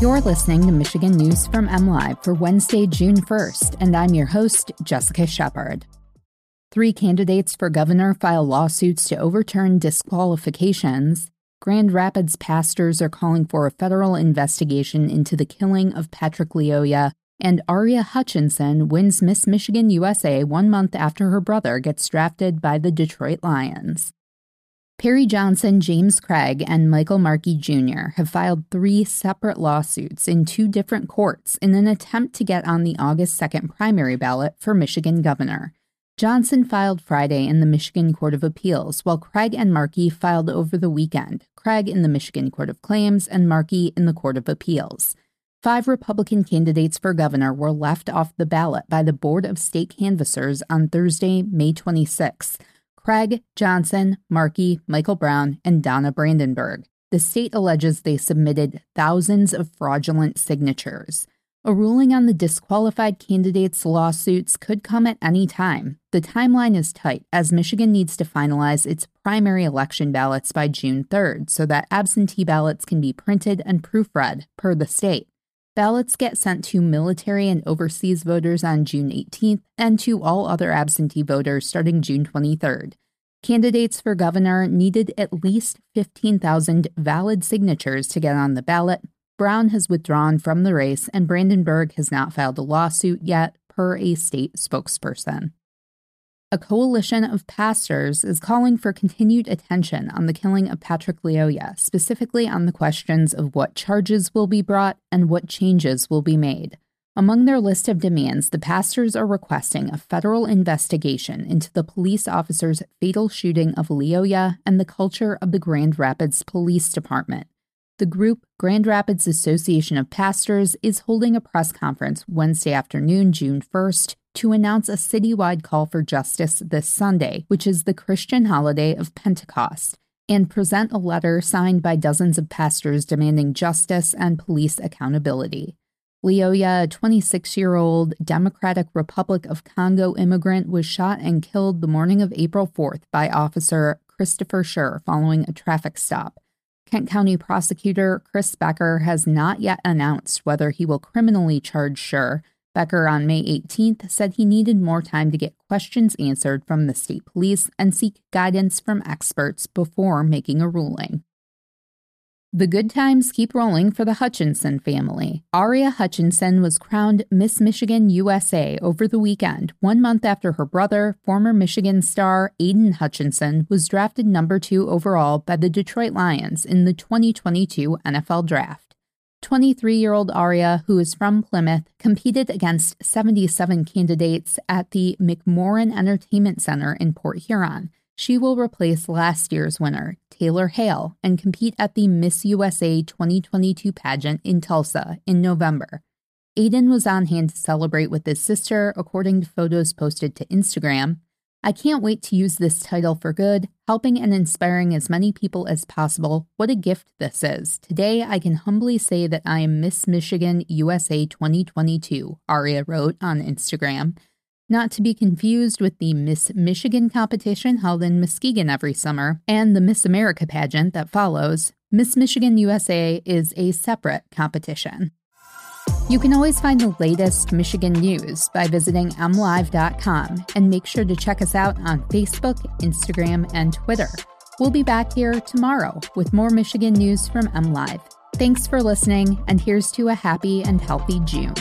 You're listening to Michigan News from MLive for Wednesday, June 1st, and I'm your host, Jessica Shepard. Three candidates for governor file lawsuits to overturn disqualifications. Grand Rapids pastors are calling for a federal investigation into the killing of Patrick Lyoya, and Aria Hutchinson wins Miss Michigan USA one month after her brother gets drafted by the Detroit Lions. Perry Johnson, James Craig, and Michael Markey Jr. have filed three separate lawsuits in two different courts in an attempt to get on the August 2nd primary ballot for Michigan governor. Johnson filed Friday in the Michigan Court of Appeals, while Craig and Markey filed over the weekend, Craig in the Michigan Court of Claims and Markey in the Court of Appeals. Five Republican candidates for governor were left off the ballot by the Board of State Canvassers on Thursday, May 26. Craig, Johnson, Markey, Michael Brown, and Donna Brandenburg. The state alleges they submitted thousands of fraudulent signatures. A ruling on the disqualified candidates' lawsuits could come at any time. The timeline is tight as Michigan needs to finalize its primary election ballots by June 3rd so that absentee ballots can be printed and proofread, per the state. Ballots get sent to military and overseas voters on June 18th and to all other absentee voters starting June 23rd. Candidates for governor needed at least 15,000 valid signatures to get on the ballot. Brown has withdrawn from the race, and Brandenburg has not filed a lawsuit yet, per a state spokesperson. A coalition of pastors is calling for continued attention on the killing of Patrick Lyoya, specifically on the questions of what charges will be brought and what changes will be made. Among their list of demands, the pastors are requesting a federal investigation into the police officer's fatal shooting of Lyoya and the culture of the Grand Rapids Police Department. The group, Grand Rapids Association of Pastors, is holding a press conference Wednesday afternoon, June 1st, to announce a citywide call for justice this Sunday, which is the Christian holiday of Pentecost, and present a letter signed by dozens of pastors demanding justice and police accountability. Lyoya, a 26 year old Democratic Republic of Congo immigrant, was shot and killed the morning of April 4th by Officer Christopher Schurr following a traffic stop. Kent County prosecutor Chris Becker has not yet announced whether he will criminally charge Schurr, Becker on May 18th said he needed more time to get questions answered from the state police and seek guidance from experts before making a ruling. The good times keep rolling for the Hutchinson family. Aria Hutchinson was crowned Miss Michigan USA over the weekend, one month after her brother, former Michigan star Aidan Hutchinson, was drafted number two overall by the Detroit Lions in the 2022 NFL Draft. 23 year old Aria, who is from Plymouth, competed against 77 candidates at the McMorran Entertainment Center in Port Huron. She will replace last year's winner, Taylor Hale, and compete at the Miss USA 2022 pageant in Tulsa in November. Aidan was on hand to celebrate with his sister, according to photos posted to Instagram. I can't wait to use this title for good, helping and inspiring as many people as possible. What a gift this is. Today, I can humbly say that I am Miss Michigan USA 2022, Aria wrote on Instagram. Not to be confused with the Miss Michigan competition held in Muskegon every summer and the Miss America pageant that follows. Miss Michigan USA is a separate competition. You can always find the latest Michigan news by visiting mlive.com and make sure to check us out on Facebook, Instagram, and Twitter. We'll be back here tomorrow with more Michigan news from MLive. Thanks for listening, and here's to a happy and healthy June.